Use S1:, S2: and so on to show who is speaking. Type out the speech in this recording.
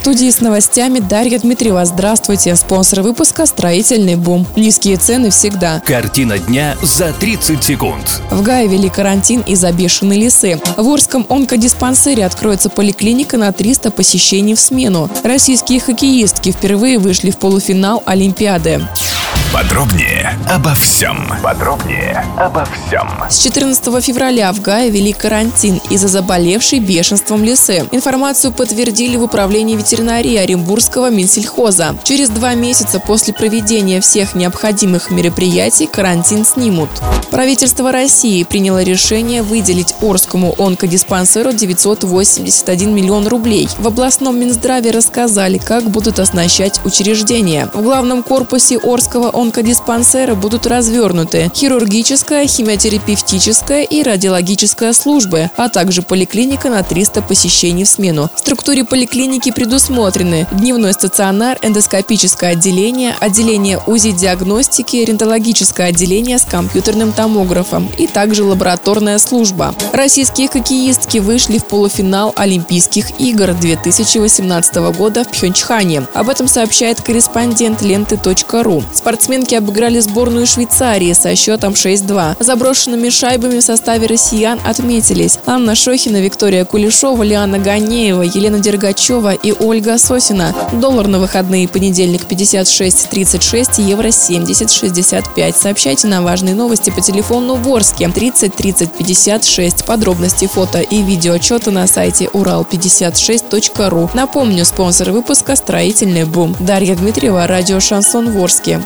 S1: Студии с новостями Дарья Дмитриева. Здравствуйте. Спонсор выпуска «Строительный бум». Низкие цены всегда.
S2: Картина дня за 30 секунд.
S1: В Гае вели карантин из-за бешеной лисы. В Орском онкодиспансере откроется поликлиника на 300 посещений в смену. Российские хоккеистки впервые вышли в полуфинал Олимпиады.
S3: Подробнее обо всем. Подробнее обо всем.
S1: С 14 февраля в Гае вели карантин из-за заболевшей бешенством лисы. Информацию подтвердили в управлении ветеринарии Оренбургского Минсельхоза. Через два месяца после проведения всех необходимых мероприятий карантин снимут. Правительство России приняло решение выделить Орскому онкодиспансеру 981 миллион рублей. В областном Минздраве рассказали, как будут оснащать учреждения. В главном корпусе Орского онкодиспансера будут развернуты хирургическая, химиотерапевтическая и радиологическая службы, а также поликлиника на 300 посещений в смену. В структуре поликлиники предусмотрены дневной стационар, эндоскопическое отделение, отделение УЗИ-диагностики, рентологическое отделение с компьютерным томографом и также лабораторная служба. Российские хоккеистки вышли в полуфинал Олимпийских игр 2018 года в Пхенчхане. Об этом сообщает корреспондент ленты.ру. Спортсменки обыграли сборную Швейцарии со счетом 6-2. Заброшенными шайбами в составе россиян отметились Анна Шохина, Виктория Кулешова, Лиана Ганеева, Елена Дергачева и Ольга Сосина. Доллар на выходные понедельник 56.36, евро 70.65. Сообщайте на важные новости по телефону Ворске 30 30 56. Подробности фото и видео отчета на сайте урал56.ру. Напомню, спонсор выпуска «Строительный бум». Дарья Дмитриева, радио «Шансон Ворске».